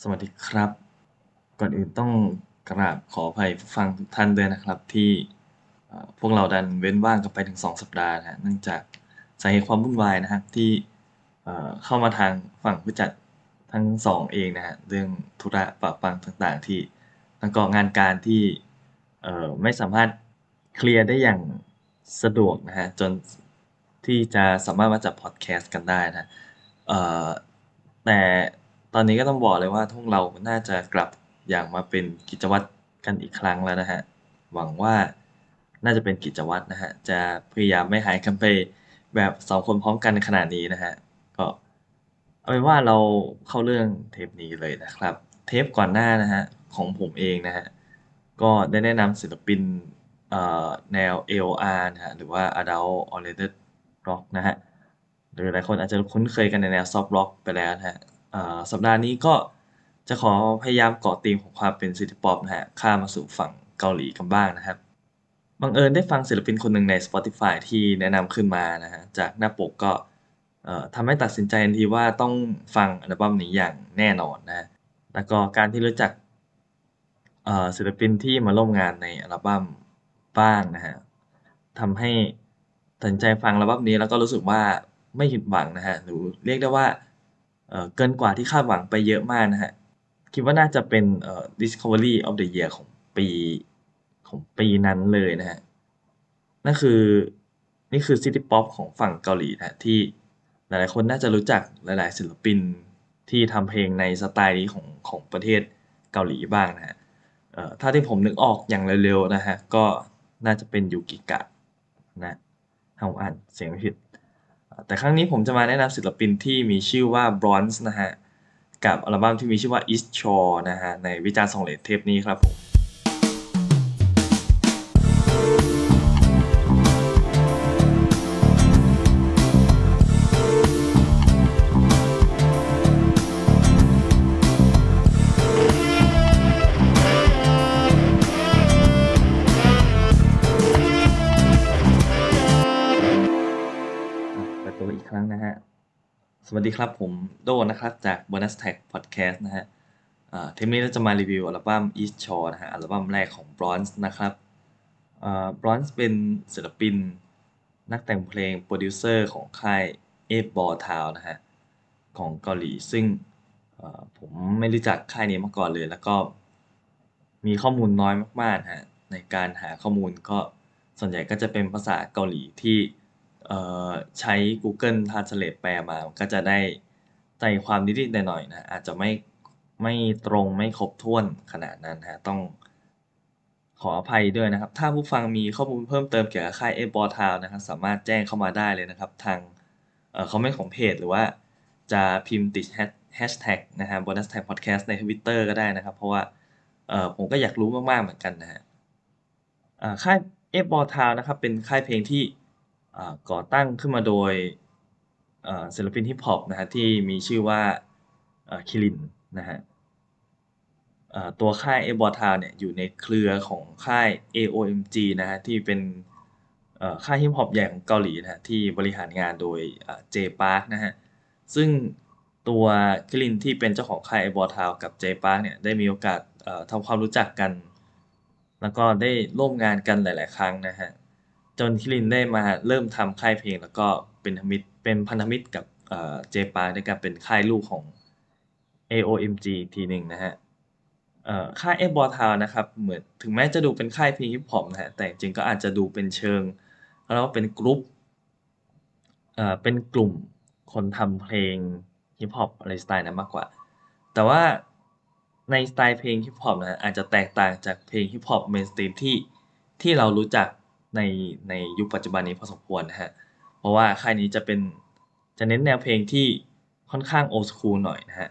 สวัสดีครับ ก่อนอื่นต้องกราบขออภัยผู้ฟังทุกท่านด้วยนะครับ ที่เอ่อพวกเราดันเว้นว่างกันไปถึง 2 สัปดาห์นะฮะเนื่องจากสาเหตุความวุ่นวายนะครับที่เอ่อเข้ามาทางฝั่งผู้จัดทั้งสองเองนะฮะเรื่องธุระปะปังต่างๆ ที่แล้วก็งานการที่เอ่อไม่สามารถเคลียร์ได้อย่างสะดวกนะฮะจนที่จะสามารถมาจัดพอดแคสต์กันได้นะเอ่อแต่ ตอนนี้ก็ต้องบอกเลยว่าพวกเราน่าจะกลับอย่างมาเป็นกิจวัตรกันอีกครั้งแล้วนะฮะ หวังว่าน่าจะเป็นกิจวัตรนะฮะ จะพยายามไม่หายกันไปแบบสองคนพร้อมกันขนาดนี้นะฮะ ก็เอาเป็นว่าเราเข้าเรื่องเทปนี้เลยนะครับ เทปก่อนหน้านะฮะของผมเองนะฮะ ก็ได้แนะนำศิลปินเอ่อแนว AOR นะฮะ หรือว่า Adult Oriented Rock นะฮะ หรือหลายคนอาจจะคุ้นเคยกันในแนว Soft Rock ไปแล้วนะฮะ สัปดาห์นี้ก็จะขอพยายามเกาะธีมของความเป็น City Pop นะฮะ ข้ามมาสู่ฝั่งเกาหลีกันบ้างนะครับ บังเอิญได้ฟังศิลปินคนหนึ่งใน Spotify ที่แนะนำขึ้นมานะฮะ จากหน้าปกก็ทำให้ตัดสินใจทันทีว่าต้องฟังอัลบั้มนี้อย่างแน่นอนนะฮะแล้วก็การที่รู้จักศิลปินที่มาร่วมงานในอัลบั้มบ้างนะฮะทำให้ตัดสินใจฟังอัลบั้มนี้แล้วก็รู้สึกว่าไม่ผิดหวังนะฮะ หรือเรียกได้ว่า เกินกว่าที่คาดหวังไปเยอะมากนะฮะ คิดว่าน่าจะเป็น Discovery of the Year ของปีของปีนั้นเลยนะฮะ นั่นคือนี่คือ City Pop ของฝั่งเกาหลีนะะที่หลายๆคนน่าจะรู้จักหลาย ๆ ศิลปินที่ทำเพลงในสไตล์นี้ของของประเทศเกาหลีบ้างนะฮะถ้าที่ผมนึกออกอย่างเร็วๆนะฮะ ก็น่าจะเป็นยูกิกะนะถ้าผมอ่านเสียงไม่ผิด แต่ครั้งนี้ผมจะมาแนะนำศิลปินที่มีชื่อว่า Bronze นะฮะ กับอัลบั้มที่มีชื่อว่า East Shore นะฮะ ในวิจารณ์สองเลทเทปนี้ครับผม สวัสดีครับผมโดนะครับจาก Bonus Track Podcast นะฮะเทปนี้เราจะมารีวิวอัลบั้ม East Shore นะฮะอัลบั้มแรกของ Bronze นะครับอ่า Bronze เป็นศิลปิน นักแต่งเพลงโปรดิวเซอร์ของค่าย a 8 Ball Town นะฮะของเกาหลี ซึ่งผมไม่รู้จักค่ายนี้มาก่อนเลย แล้วก็มีข้อมูลน้อยมากๆฮะในการหาข้อมูลก็ส่วนใหญ่ก็จะเป็นภาษาเกาหลีที่ ใช้ Google Translate แปลมาก็จะได้ใจความนิดๆหน่อยๆนะ อาจจะไม่ไม่ตรงไม่ครบถ้วนขนาดนั้นฮะต้องขออภัยด้วยนะครับ ถ้าผู้ฟังมีข้อมูลเพิ่มเติมเกี่ยวกับค่ายเอ b บอทาวนะครับ สามารถแจ้งเข้ามาได้เลยนะครับ ทางเคอมเมนต์ของเพจ หรือว่าจะพิมพ์ติดแฮชแท็กนะฮะ bonus tag podcast ใน Twitter ก็ได้นะครับ เพราะว่าเออผมก็อยากรู้มาก ๆ เหมือนกันนะฮะค่ายเอ b บอทาวนะครับ เป็นค่ายเพลงที่ ก่อตั้งขึ้นมาโดยศิลปินฮิปฮอปนะฮะที่มีชื่อว่าคิรินนะฮะตัวค่าย a b o t o w n เนี่ยอยู่ในเครือของค่าย AOMG นะฮะที่เป็นค่ายฮิปฮอปใหญ่ของเกาหลีนะฮะที่บริหารงานโดยอ่า J Park นะฮะซึ่งตัวคิรินที่เป็นเจ้าของค่าย a b o t o w n กับ J Park เนี่ยได้มีโอกาสทำความรู้จักกัน แล้วก็ได้ร่วมงานกันหลาย ๆ ครั้งนะฮะ จนคิรินได้มาเริ่มทำค่ายเพลง แล้วก็เป็นมิตรเป็นพันธมิตรกับเอ่อเจปาด้วยการเป็นค่ายลูกของ AOMG ทีหนึ่งนะฮะเอ่อค่าย F b o t o w n นะครับเหมือนถึงแม้จะดูเป็นค่ายเพลงฮิปฮอปนะฮะแต่จริงก็อาจจะดูเป็นเชิงแล้วเป็นกรุ๊ปเอ่อเป็นกลุ่มคนทำเพลงฮิปฮอปอะไรสไตล์นั้นมากกว่า แต่ว่าในสไตล์เพลงฮิปฮอปนะฮะอาจจะแตกต่างจากเพลงฮิปฮอป mainstream ที่ที่เรารู้จัก ในในยุคปัจจุบันนี้พอสมควรนะฮะ เพราะว่าค่ายนี้จะเป็นจะเน้นแนวเพลงที่ค่อนข้างโอ s คูลหน่อยนะฮะ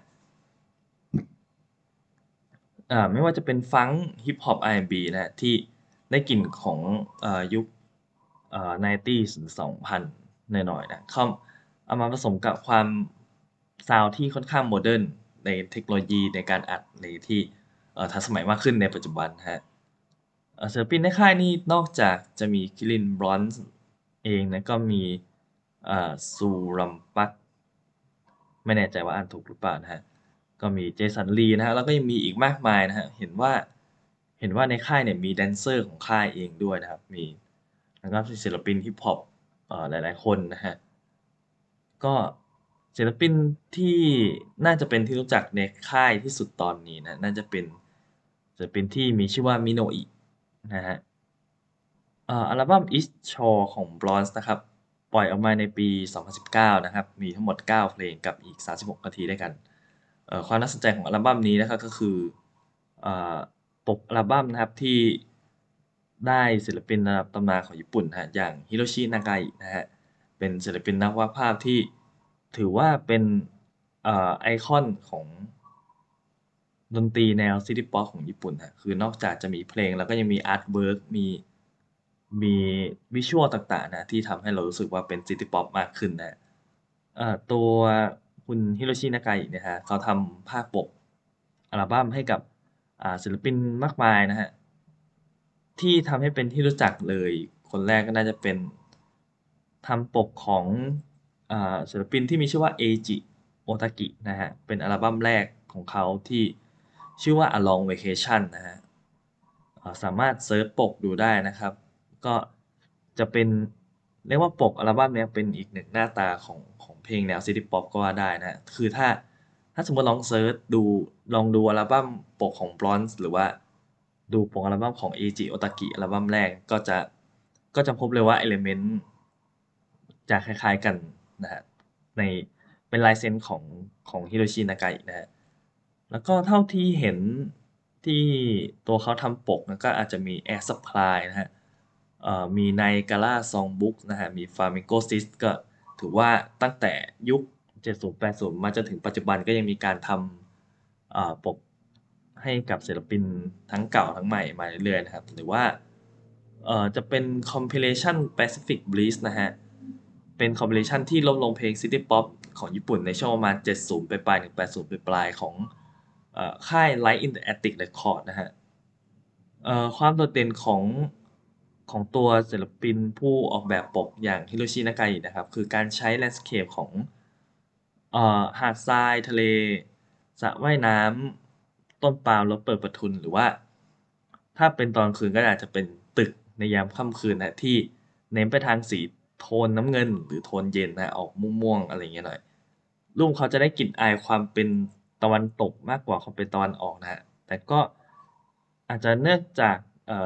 อ่าไม่ว่าจะเป็นฟังฮิปฮอป R&B นะฮะที่ได้กลิ่นของอ่อยุคเอ่อ 90s หรือ2000หน่อยๆนะเข้าเอามาผสมกับความซาวที่ค่อนข้าง modern ในเทคโนโลยีในการอัดในที่ทันสมัยมากขึ้นในปัจจุบันฮะ ศิลปินในค่ายนี้นอกจากจะมีคิรินบรอนซ์เองนะก็มีซูรัมปักไม่แน่ใจว่าอ่านถูกหรือเปล่านะฮะก็มีเจสันลีนะฮะแล้วก็ยังมีอีกมากมายนะฮะเห็นว่าเห็นว่าในค่ายเนี่ยมี dancer ของค่ายเองด้วยนะครับมีแล้วก็ศิลปินฮิปฮอปอ่อหลายๆคนนะฮะก็ศิลปินที่น่าจะเป็นที่รู้จักในค่ายที่สุดตอนนี้นะน่าจะเป็นศิลปินที่มีชื่อว่ามิโนอิ นะฮะ เอ่อ อัลบั้ม East Shore ของ Bronze นะครับ ปล่อยออกมาในปี 2019 นะครับ มีทั้งหมด 9 เพลงกับอีก 36 นาทีด้วยกัน เอ่อ ความน่าสนใจของอัลบั้มนี้นะครับก็คือ เอ่อ ปกอัลบั้มนะครับที่ได้ศิลปินระดับตำนานของญี่ปุ่นนะฮะ อย่างฮิโรชิ นากาอิ นะฮะ เป็นศิลปินนักวาดภาพที่ถือว่าเป็น เอ่อ ไอคอนของ ดนตรีแนว city pop ของญี่ปุ่นฮะคือนอกจากจะมีเพลงแล้วก็ยังมี artwork มีมี visual ต่างๆนะที่ทำให้เรารู้สึกว่าเป็น city pop มากขึ้นนะเอ่อตัวคุณฮิโรชินากาอิเนี่ยฮะเขาทำภาพปกอัลบั้มให้กับอ่าศิลปินมากมายนะฮะที่ทำให้เป็นที่รู้จักเลยคนแรกก็น่าจะเป็นทำปกของอ่าศิลปินที่มีชื่อว่าเอจิโอตากินะฮะเป็นอัลบั้มแรกของเขาที่ ชื่อว่า A Long Vacation นะฮะสามารถ search ปกดูได้นะครับ ก็จะเป็นเรียกว่าปกอัลบั้มนี้เป็นอีกหนึ่งหน้าตาของของเพลงแนว city pop ก็ว่าได้นะ คือถ้าถ้าสมมติลอง search ดูลองดูอัลบั้มปกของ Bronze หรือว่าดูปกอัลบั้มของ Eiji Otaki อัลบั้มแรกก็จะก็จะพบเลยว่า Element จะคล้ายๆกันนะฮะในเป็นลายเซ็นของของฮิโรชินากาอินะฮะ แล้วก็เท่าที่เห็นที่ตัวเขาทำปกนะก็อาจจะมี Air Supply นะฮะมีในกาล่าซองบุ๊กนะฮะมี Flamingo Sys ก็ถือว่าตั้งแต่ยุค 70 80 มาจนถึงปัจจุบันก็ยังมีการทำปกให้กับศิลปินทั้งเก่าทั้งใหม่มาเรื่อยๆนะครับ หรือว่าจะเป็น compilation Pacific Breeze นะฮะ เป็น compilation ที่รวบรวมเพลง City Pop ของญี่ปุ่นในช่วงประมาณ 70 ไปปลายถึง80 ไปปลายของ ค่าย Light in the Attic Record นะฮะความโดดเด่นของของตัวศิลปินผู้ออกแบบปกอย่างฮิโรชินากาอินะครับ คือการใช้ landscape ของอหาดทรายทะเลสระว่ายน้ำต้นปาล์มรถเปิดประทุนหรือว่า ถ้าเป็นตอนคืนก็อาจจะเป็นตึกในยามค่ำคืนนะที่เน้นไปทางสีโทนน้ำเงิน หรือโทนเย็นนะออกม่วงๆอะไรเงี้ยหน่อยรูปเขาจะได้กลิ่นอายความเป็น ตะวันตกมากกว่าความเป็นตะวันออกนะฮะแต่ก็อาจจะเนื่องจาก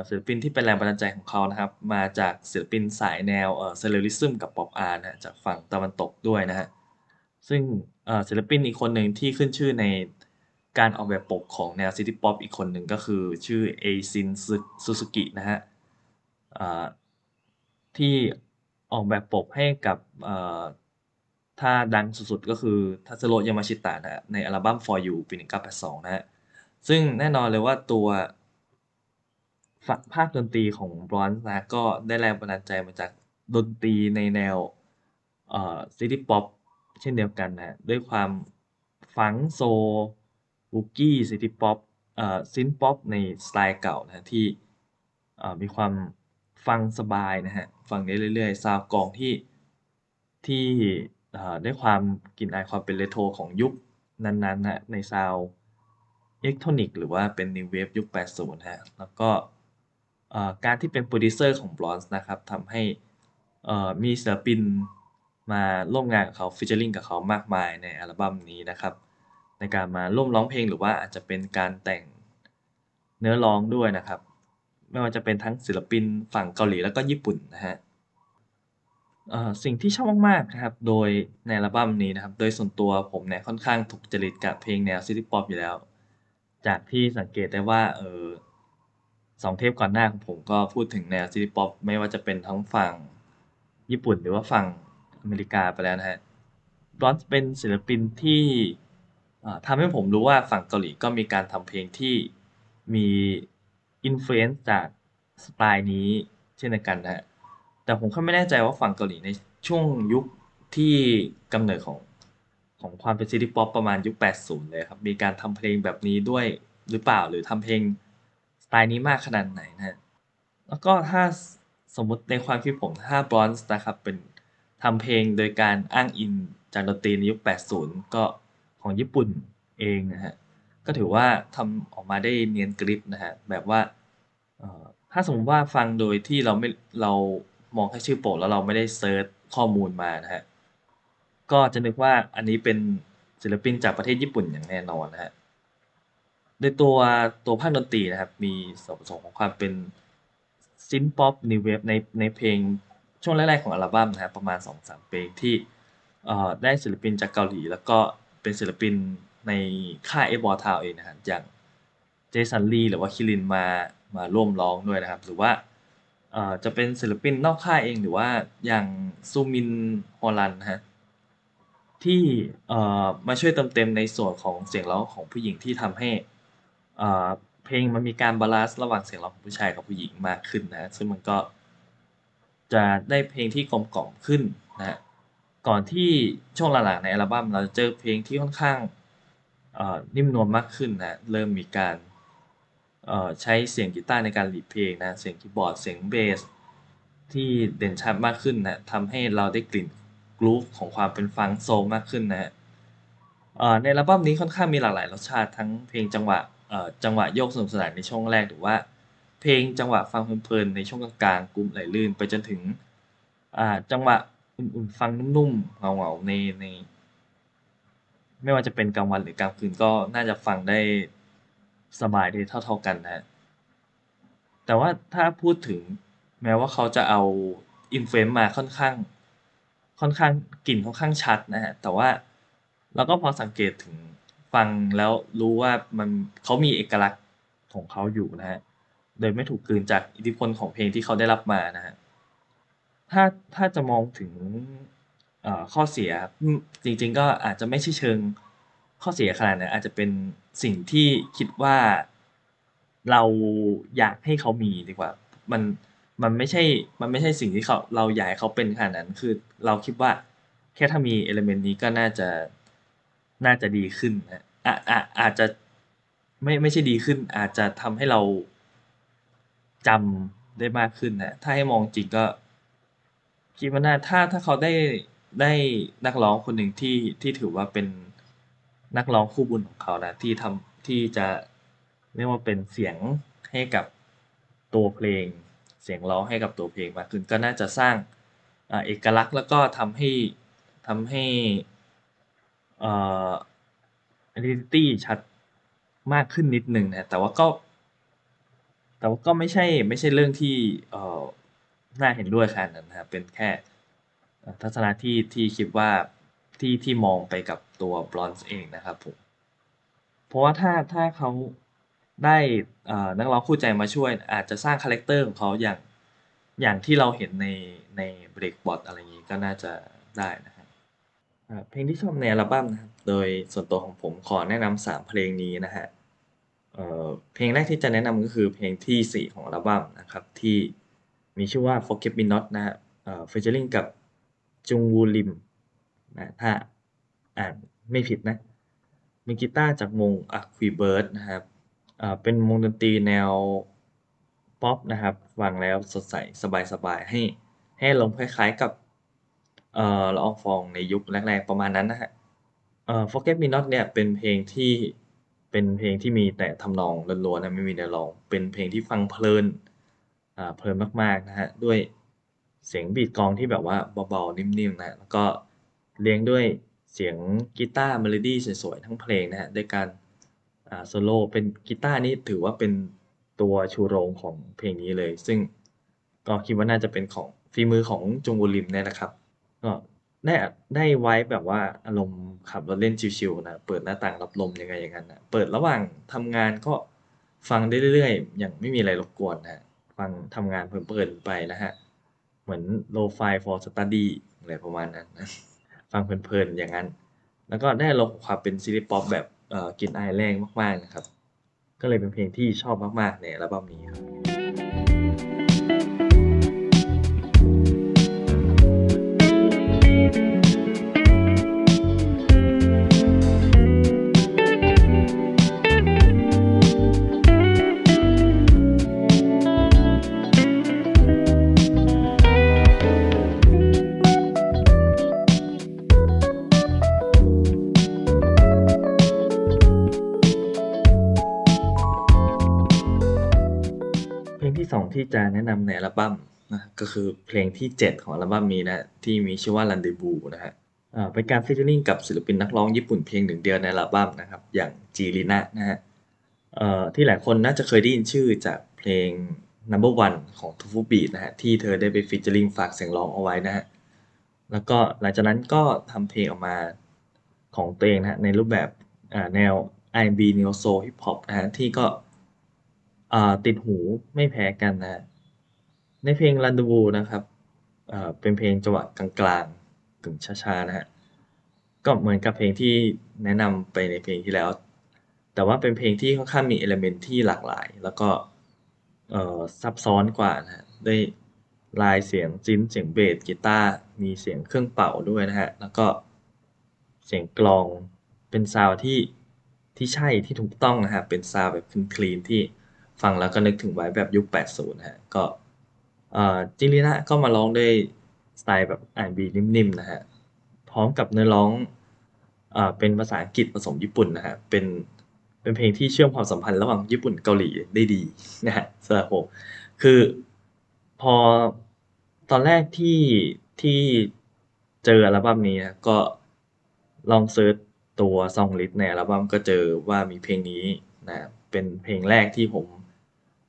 ศิลปินที่เป็นแรงบันดาลใจของเขานะครับ มาจากศิลปินสายแนว surrealism กับ pop art นะฮะจากฝั่งตะวันตกด้วยนะฮะซึ่งศิลปินอีกคนหนึ่งที่ขึ้นชื่อในการออกแบบปกของแนว city pop อีกคนหนึ่งก็คือชื่อเอซินซูซูกินะฮะที่ออกแบบปกให้กับ ถ้าดังสุดๆ ก็คือทัสโรยามาชิตะนะฮะในอัลบั้ม For You ปี 1982 นะฮะ ซึ่งแน่นอนเลยว่าตัวภาคดนตรีของ Bronze นะก็ได้แรงบันดาลใจมาจากดนตรีในแนวเอ่อ city pop เช่นเดียวกันนะฮะด้วยความ funk soul boogie city pop เอ่อ synth pop ในสไตล์เก่านะที่เอ่อมีความฟังสบายนะฮะ ฟังได้เรื่อยๆ sound กลองที่ที่ เอ่อได้ความกลิ่นอายความเป็นเรโทรของยุคนั้นๆนะใน sound electronic หรือว่าเป็น new wave ยุค 80นะฮะ แล้วก็การที่เป็นโปรดิวเซอร์ของ Bronze นะครับทำให้มีศิลปินมาร่วมงานกับเขา featuring กับเขามากมายในอัลบั้มนี้นะครับ ในการมาร่วมร้องเพลงหรือว่าอาจจะเป็นการแต่งเนื้อร้องด้วยนะครับ ไม่ว่าจะเป็นทั้งศิลปินฝั่งเกาหลีแล้วก็ญี่ปุ่นนะฮะ เอ่อ สิ่งที่ชอบมาก ๆ นะครับ โดยในอัลบั้มนี้นะครับ โดยส่วนตัวผมเนี่ยค่อนข้างถูกจริตกับเพลงแนว city pop อยู่แล้ว จากที่สังเกตได้ว่า เออสองเทปก่อนหน้าของผมก็พูดถึงแนว city pop ไม่ว่าจะเป็นทั้งฝั่งญี่ปุ่น หรือว่าฝั่งอเมริกาไปแล้วนะฮะบรอนเป็นศิลปินที่อ่าทำให้ผมรู้ว่าฝั่งเกาหลีก็มีการทำเพลงที่มี influence จากสไตล์นี้เช่นเดียวกันนะฮะ แต่ผมก็ไม่แน่ใจว่าฝั่งเกาหลีในช่วงยุคที่กำเนิดของของความเป็น city pop ประมาณยุค 80 เลยครับ มีการทำเพลงแบบนี้ด้วยหรือเปล่าหรือทำเพลงสไตล์นี้มากขนาดไหนนะฮะแล้วก็ถ้าสมมติในความคิดผมถ้า Bronze นะครับเป็นทำเพลงโดยการอ้างอิงจากดนตรีในยุค 80 ก็ของญี่ปุ่นเอเองนะฮะก็ถือว่าทำออกมาได้เนียนกริปนะฮะแบบว่าถ้าสมมติว่าฟังโดยที่เราไม่เรา มองแค่ชื่อโปรแล้วเราไม่ได้เซิร์ชข้อมูลมานะฮะก็จะนึกว่าอันนี้เป็นศิลปินจากประเทศญี่ปุ่นอย่างแน่นอนนะฮะโดยตัวตัวภาคดนตรีนะครับ มีส่วนผสมของความเป็นsynth pop new wave ในในเพลงช่วงแรกๆของอัลบั้มนะครับประมาณ 2-3 เพลงที่ได้ศิลปินจากเกาหลี แล้วก็เป็นศิลปินในค่าย8BallTown เองนะฮะอย่างเจสันลีหรือว่าคิรินมามาร่วมร้องด้วยนะครับ หรือว่า จะเป็นศิลปินนอกค่ายเองหรือว่าอย่างซูมินฮอลันฮะที่มาช่วยเติมเต็มในส่วนของเสียงร้องของผู้หญิงที่ทำให้เพลงมันมีการ balance ระหว่างเสียงร้องของผู้ชายกับผู้หญิงมากขึ้นนะซึ่งมันก็จะได้เพลงที่กลมกล่อมขึ้นนะฮะก่อนที่ช่วงหลังๆในอัลบั้มเราจะเจอเพลงที่ค่อนข้างนิ่มนวลมากขึ้นนะเริ่มมีการ ใช้เสียงกีตาร์ในการ lead เพลงนะ เสียงคีย์บอร์ด เสียงเบสที่เด่นชัดมากขึ้นนะทำให้เราได้กลิ่น groove ของความเป็น funk soul มากขึ้นนะฮะในอัลบั้มนี้ค่อนข้างมีหลากหลายรสชาติทั้งเพลงจังหวะจังหวะโยกสนุกสนานในช่วงแรกหรือว่าเพลงจังหวะฟังเพลินๆในช่วงกลางๆกลุ่มไหลลื่นไปจนถึงจังหวะอุ่นๆฟังนุ่มๆเหงาๆในใน ไม่ว่าจะเป็นกลางวันหรือกลางคืนก็น่าจะฟังได้ สบายได้เท่า ๆกันนะแต่ว่าถ้าพูดถึงแม้ว่าเขาจะเอา influence มาค่อนข้าง ค่อนข้างกลิ่นค่อนข้างชัดนะฮะแต่ว่าเราก็พอสังเกตถึงฟังแล้วรู้ว่ามันเขามีเอกลักษณ์ของเขาอยู่นะฮะโดยไม่ถูกกลืนจากอิทธิพลของเพลงที่เขาได้รับมานะฮะถ้าถ้าจะมองถึงข้อเสียจริง ๆ ก็อาจจะไม่ใช่เชิงข้อเสียขนาดนั้นอาจจะเป็น สิ่งที่คิดว่าเราอยากให้เขามีดีกว่า มันมันไม่ใช่ มันไม่ใช่สิ่งที่เขาเราอยากให้เขาเป็นขนาดนั้น คือเราคิดว่าแค่ถ้ามีเอลเมนต์นี้ก็น่าจะน่าจะดีขึ้นนะอะอะอาจจะไม่ไม่ใช่ดีขึ้น อาจจะทำให้เราจำได้มากขึ้นนะถ้าให้มองจริงก็คิดว่าน่าถ้าถ้าเขาได้ได้นักร้องคนหนึ่งที่ที่ถือว่าเป็น นักร้องคู่บุญของเขานะที่ทำที่จะเรียกว่าเป็นเสียงให้กับตัวเพลง เสียงร้องให้กับตัวเพลงมากขึ้นก็น่าจะสร้างเอกลักษณ์แล้วก็ทำให้ทำให้เอ่อ identity ชัดมากขึ้นนิดนึงนะแต่ว่าก็แต่ว่าก็ไม่ใช่ไม่ใช่เรื่องที่เอ่อน่าเห็นด้วยขนาดนั้นนะครับเป็นแค่ทัศนะที่ที่คิดว่า ที่ที่มองไปกับตัวบลอนส์เองนะครับผมเพราะว่าถ้าถ้าเขาได้นักร้องคู่ใจมาช่วย อาจจะสร้าง character ของเขาอย่างอย่างที่เราเห็นในใน Breakbot อะไรอย่างนี้ก็น่าจะได้นะครับเพลงที่ชอบในอัลบั้มนะครับโดยส่วนตัวของผมขอแนะนำสามเพลงนี้นะฮะเพลงแรกที่จะแนะนำก็คือเพลงที่ 4 ของอัลบั้มนะครับที่มีชื่อว่า Forget Me Not นะฮะ featuring กับจุงวูลิม นะถ้าอ่านไม่ผิดนะมีกีตาร์จากวง Aquabird นะครับเป็นวงดนตรีแนวป๊อปนะครับฟังแล้วสดใสสบายๆให้ให้ลงคล้ายๆกับเอ่อละอองฟองในยุคแรกๆประมาณนั้นนะฮะเอ่อ Forget Me Not เนี่ยเป็นเพลงที่เป็นเพลงที่มีแต่ทำนองล้วนๆนะไม่มีเนื้อร้อง เป็นเพลงที่ฟังเพลินอ่าเพลินมากๆนะฮะด้วยเสียง beat กลองที่แบบว่าเบาๆนิ่มๆนะแล้วก็ เลี้ยงด้วยเสียงกีตาร์เมโลดี้สวยๆ ทั้งเพลงนะฮะด้วยการโซโล่เป็นกีตาร์นี่ถือว่าเป็นตัวชูโรงของเพลงนี้เลย ซึ่งก็คิดว่าน่าจะเป็นของฝีมือของจงวูลิมเนี่ยนะครับก็ได้ได้ไว้แบบว่าอารมณ์ขับรถเล่นชิวๆนะเปิดหน้าต่างรับลมยังไงอย่างนั้นนะเปิดระหว่างทำงานก็ฟังได้เรื่อยๆ อย่างไม่มีอะไรรบกวนนะฟังทำงานเพลินๆไปนะฮะ เหมือน low fi for study อะไรประมาณนั้นนะ ฟังเพลินๆอย่างนั้น แล้วก็ได้ลงความเป็นซีรีส์ป๊อปแบบกินอายแรงมากๆนะครับ ก็เลยเป็นเพลงที่ชอบมากๆในอัลบั้มนี้ครับ นะนำในอัลบั้มนะก็คือเพลงที่ 7 ของอัลบั้มนี้นะที่มีชื่อว่า Rendezvous นะฮะอ่าเป็นการ featuring กับศิลปินนักร้องญี่ปุ่นเพียงหนึ่งเดียวในอัลบั้มนะครับอย่างจีรินะนะฮะเอ่อที่หลายคนน่าจะเคยได้ยินชื่อจากเพลง Number One ของ t o f u Beat นะฮะที่เธอได้ไป featuring ฝากเสียงร้องเอาไว้นะฮะแล้วก็หลังจากนั้นก็ทำเพลงออกมาของตัวเองนะฮะในรูปแบบแนว R&B Neo Soul Hip Hop นะฮะที่ก็อ่าติดหูไม่แพ้กันนะ ในเพลง Rendezvous นะครับอ่าเป็นเพลงจังหวะกลางๆกึ่งช้าๆนะฮะ ก็เหมือนกับเพลงที่แนะนำไปในเพลงที่แล้ว แต่ว่าเป็นเพลงที่ค่อนข้างมีเอลเมนที่หลากหลาย แล้วก็เอ่อซับซ้อนกว่านะฮะด้วยลายเสียงซินเสียงเบสกีตาร์มีเสียงเครื่องเป่าด้วยนะฮะ แล้วก็เสียงกลองเป็นซาวที่ที่ใช่ที่ถูกต้องนะฮะ เป็นซาวแบบคลีนที่ฟังแล้วก็นึกถึงไว้แบบยุค 80 นะฮะ ก็ จิรินะก็มาร้องด้วยสไตล์แบบ R&B นิ่มๆนะฮะ พร้อมกับเนื้อร้องเอ่อเป็นภาษาอังกฤษผสมญี่ปุ่นนะฮะ เป็นเป็นเพลงที่เชื่อมความสัมพันธ์ระหว่างญี่ปุ่นเกาหลีได้ดีนะฮะสำหรับผมคือพอตอนแรกที่ที่เจออัลบั้มนี้นะก็ลอง search ตัว song list ในอัลบั้มก็เจอว่ามีเพลงนี้นะเป็นเพลงแรกที่ผม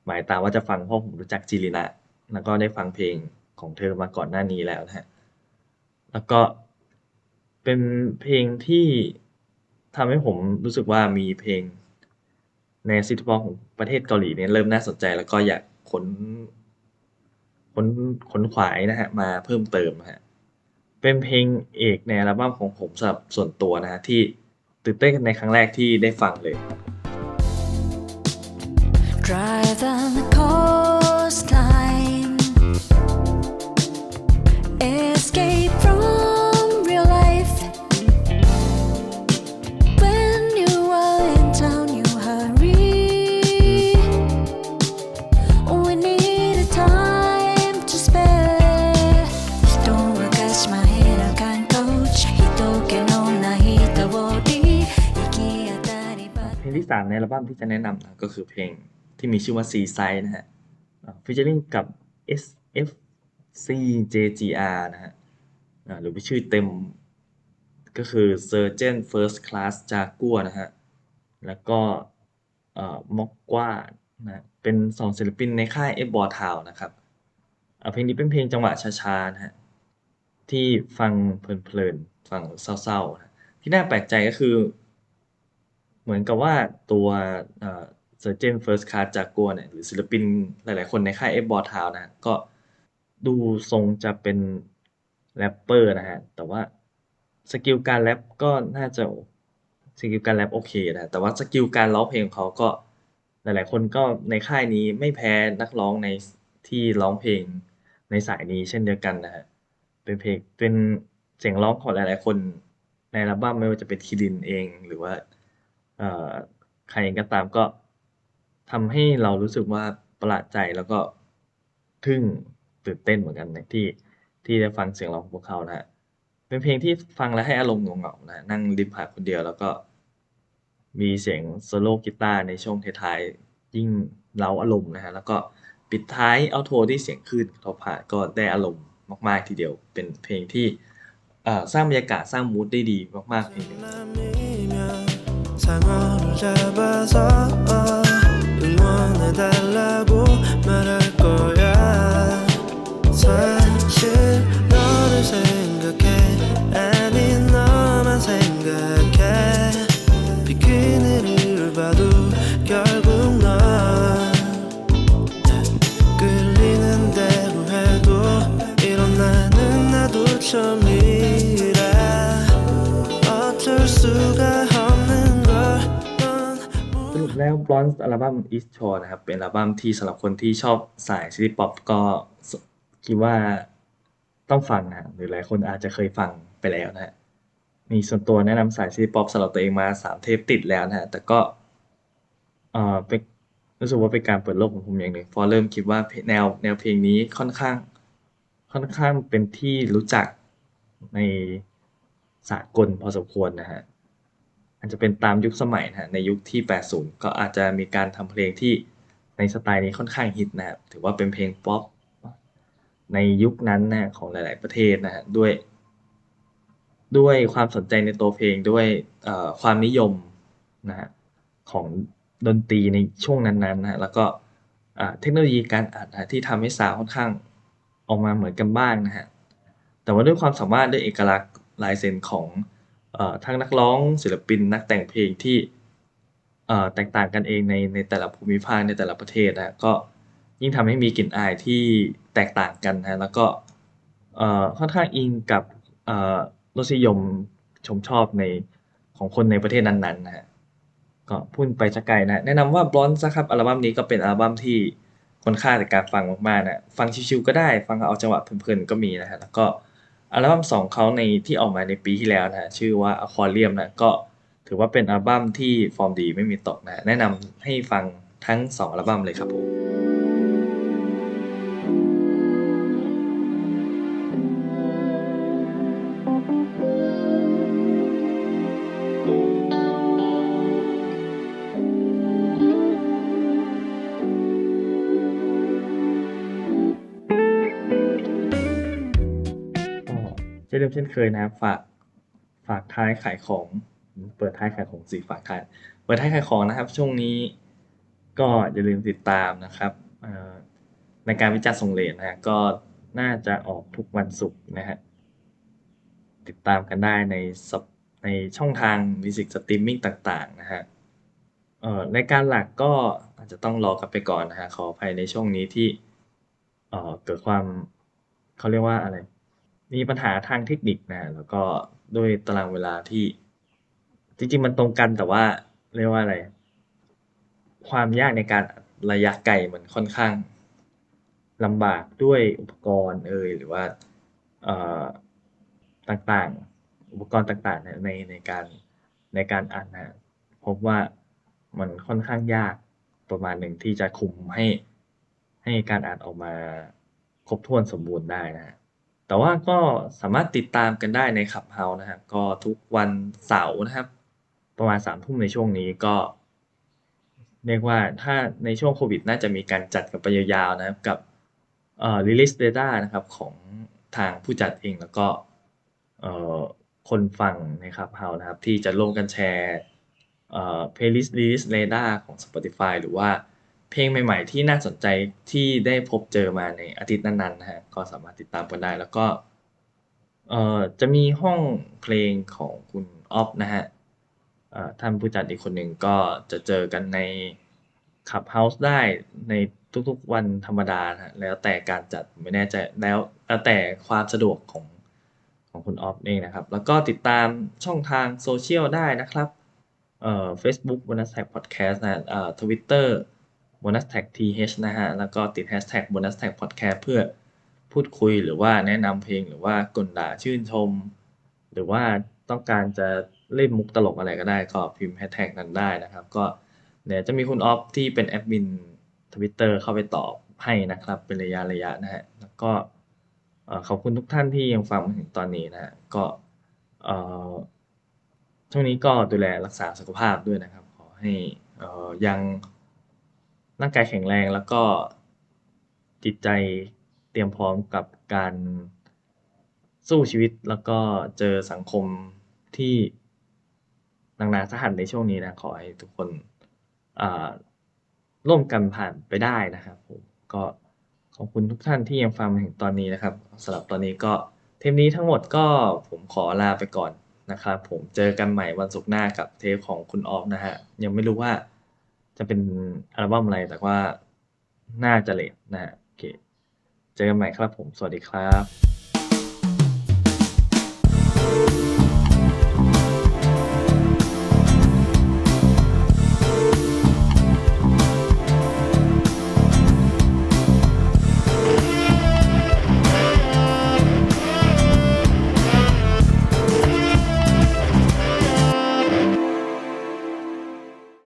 หมายตามว่าจะฟังเพราะผมรู้จักจิรินะ แล้วก็ได้ฟังเพลงของเธอมาก่อนหน้านี้แล้วนะฮะ แล้วก็เป็นเพลงที่ทำให้ผมรู้สึกว่ามีเพลงใน city pop ของประเทศเกาหลีเนี่ยเริ่มน่าสนใจแล้วก็อยากค้นค้นค้นขวายนะฮะมาเพิ่มเติมฮะเป็นเพลงเอกในอัลบั้มของผมสำหรับส่วนตัวนะฮะที่ตื่นเต้นในครั้งแรกที่ได้ฟังเลย Drive ที่3ในอัลบั้มที่จะแนะนำนะก็คือเพลงที่มีชื่อว่า Seaside นะฮะฟิชเชอริงกับ SFCJGR นะฮะหรือว่าชื่อเต็มก็คือ Surgeon First Class Jaguar นะฮะ แล้วก็ม็อกกว่านะเป็นสองศิลปินในค่าย F b o r t o w นะครับเพลงนี้เป็นเพลงจังหวะช้าๆนะฮะที่ฟังเพลินๆ ฟังเศร้าๆนะที่น่าแปลกใจก็คือ เหมือนกับว่าตัวเอ่อ Sergeant First Class Jaguar เนี่ยหรือศิลปินหลาย ๆ คนในค่าย F b o r Town นะก็ดูทรงจะเป็นแรปเปอร์นะฮะ แต่ว่า skill การแรปก็น่าจะ skill การแรปโอเคนะแต่ว่า skill การร้องเพลงของเขาก็หลาย ๆ คนก็ในค่ายนี้ไม่แพ้นักร้องในที่ร้องเพลงในสายนี้เช่นเดียวกันนะฮะ เป็นเพลงเป็นเสียงร้องของหลาย ๆ คนในอัลบั้มไม่ว่าจะเป็นคิรินเอง หรือว่า ใครก็ตามก็ทำให้เรารู้สึกว่าประหลาดใจแล้วก็ทึ่งตื่นเต้นเหมือนกันนะที่ที่ได้ฟังเสียงร้องของพวกเขานะฮะเป็นเพลงที่ฟังแล้วให้อารมณ์งงเหงาๆนะนั่งริมหาคนเดียวแล้วก็ มีเสียงโซโล่กีตาร์ในช่วงท้ายๆยิ่งเร้าอารมณ์นะฮะแล้วก็ปิดท้ายเอาโทที่เสียงคลื่นทอผ่าก็ได้อารมณ์มาก ๆทีเดียว เป็นเพลงที่สร้างบรรยากาศสร้างมูดได้ดีมากๆเพลงง 상어를 잡아서 응원해달라고 말할 거야. 사실 너를 생각해 아니 너만 생각해. 비키니를 봐도 결국 넌 끌리는 대로 해도 이런 나는 나도 처음 สรุปแล้ว Bronze อัลบั้ม East Shore นะครับ เป็นอัลบั้มที่สำหรับคนที่ชอบสายซิตี้ป๊อปก็คิดว่าต้องฟังนะหรือหลายคนอาจจะเคยฟังไปแล้วนะฮะมีส่วนตัวแนะนำสาย city pop สำหรับตัวเองมาสามเทปติดแล้วนะฮะแต่ก็เอ่อเป็นรู้สึกว่าเป็นการเปิดโลกของผมอย่างหนึ่งเพราะเริ่มคิดว่าแนวแนวเพลงนี้ค่อนข้าง ค่อนข้างเป็นที่รู้จักในสากลพอสมควรนะฮะ อาจจะเป็นตามยุคสมัยนะฮะในยุคที่ 80 ก็อาจจะมีการทำเพลงที่ในสไตล์นี้ค่อนข้างฮิตนะครับถือว่าเป็นเพลงป๊อปในยุคนั้นนะของหลาย ๆ ประเทศนะฮะด้วย ด้วยความสนใจในตัวเพลงด้วยความนิยมนะฮะของดนตรีในช่วงนั้น ๆ นะฮะแล้วก็เทคโนโลยีการอัดนะที่ทำให้ซาวค่อนข้างออกมาเหมือนกันบ้างนะฮะแต่ว่าด้วยความสามารถด้วยเอกลักษณ์ลายเซ็นของ ทั้งนักร้องศิลปินนักแต่งเพลงที่แตกต่างกันเองในในแต่ละภูมิภาคในแต่ละประเทศนะฮะก็ยิ่งทำให้มีกลิ่นอายที่แตกต่างกันนะแล้วก็ค่อนข้างอิงกับรสนิยมชมชอบในของคนในประเทศนั้นๆนะฮะก็พูดไปสักไกลนะ แนะนำว่า Bronze นะครับอัลบั้มนี้ก็เป็นอัลบั้มที่คนข้างในการฟังมากๆนะฟังชิวๆก็ได้ ฟังเอาจังหวะเพลินๆก็มีนะฮะแล้วก็ อัลบั้มสองเขาในที่ออกมาในปีที่แล้วนะชื่อว่า Aquarium นะก็ถือว่าเป็นอัลบั้มที่ฟอร์มดีไม่มีตกนะแนะนำให้ฟังทั้งสองอัลบั้มเลยครับผม ดิมเช่นเคยนะครับ ฝากฝากท้ายขายของ เปิดท้ายขายของสิฝากขายเปิดท้ายขายของนะครับ ช่วงนี้ก็อย่าลืมติดตามนะครับในการวิจารณ์ส่ง late นะก็น่าจะออกทุกวันศุกร์นะฮะติดตามกันได้ในในช่องทาง music streaming ต่างๆนะฮะเอ่อรายการหลักก็อาจจะต้องรอกลับไปก่อนนะฮะขออภัยในช่วงนี้ที่เอ่อเกิดความเขาเรียกว่าอะไร มีปัญหาทางเทคนิคนะ แล้วก็ด้วยตารางเวลาที่ จริง ๆ มันตรงกันแต่ว่าเรียกว่าอะไร ความยากในการระยะไกลมันค่อนข้างลำบากด้วยอุปกรณ์เอยหรือว่าต่างๆ อุปกรณ์ต่างๆเนี่ยในในการในการอัดนะพบว่ามันค่อนข้างยากประมาณหนึ่งที่จะคุมให้ให้การอัดออกมาครบถ้วนสมบูรณ์ได้นะฮะ แต่ว่าก็สามารถติดตามกันได้ในขับเฮานะครับ ก็ทุกวันเสาร์นะครับ ประมาณสามทุ่มในช่วงนี้ก็ เรียกว่าถ้าในช่วงโควิด น่าจะมีการจัดกันไปยาวๆนะครับกับเอ่อ release data นะครับของทางผู้จัดเองแล้วก็เอ่อคนฟังในขับเฮานะครับ ที่จะร่วมกันแชร์เอ่อ playlist release data ของ Spotify หรือว่า เพลงใหม่ ๆ ที่น่าสนใจที่ได้พบเจอมาในอาทิตย์นั้นๆนะฮะก็สามารถติดตามกันได้ แล้วก็เอ่อจะมีห้องเพลงของคุณออฟนะฮะเอ่อท่านผู้จัดอีกคนหนึ่งก็จะเจอกันในขับเฮาส์ได้ในทุกๆวันธรรมดาฮะแล้วแต่การจัดไม่แน่ใจแล้วแล้วแต่ความสะดวกของของคุณออฟเองนะครับ แล้วก็ติดตามช่องทางโซเชียลได้นะครับเอ่อ Facebook Bonus Tag Podcast นะเอ่อ Twitter bonus tag th นะฮะ แล้วก็ติด hashtag bonus tag podcast เพื่อพูดคุยหรือว่าแนะนำเพลงหรือว่ากลด่าชื่นชม หรือว่าต้องการจะเล่นมุกตลกอะไรก็ได้ก็พิมพ์ hashtag นั้นได้นะครับ ก็เดี๋ยวจะมีคุณออฟที่เป็นแอดมิน Twitter เข้าไปตอบให้นะครับเป็นระยะระยะนะฮะแล้วก็ขอบคุณทุกท่านที่ยังฟังมาถึงตอนนี้นะฮะก็เอ่อช่วงนี้ก็ดูแลรักษาสุขภาพด้วยนะครับ ขอให้เอ่อยัง ร่างกายแข็งแรงแล้วก็จิตใจเตรียมพร้อมกับการสู้ชีวิตแล้วก็เจอสังคมที่หนักหนาสาหัสในช่วงนี้นะ ขอให้ทุกคนร่วมกันผ่านไปได้นะครับผมก็ขอบคุณทุกท่านที่ยังฟังมาถึงตอนนี้นะครับสำหรับตอนนี้ก็เทปนี้ทั้งหมดก็ผมขอลาไปก่อนนะครับผมเจอกันใหม่วันศุกร์หน้ากับเทปของคุณออฟนะฮะยังไม่รู้ว่า จะเป็นอัลบั้มอะไรแต่ว่าน่าจะเลทนะฮะโอเค เจอกันใหม่ครับผม สวัสดีครับ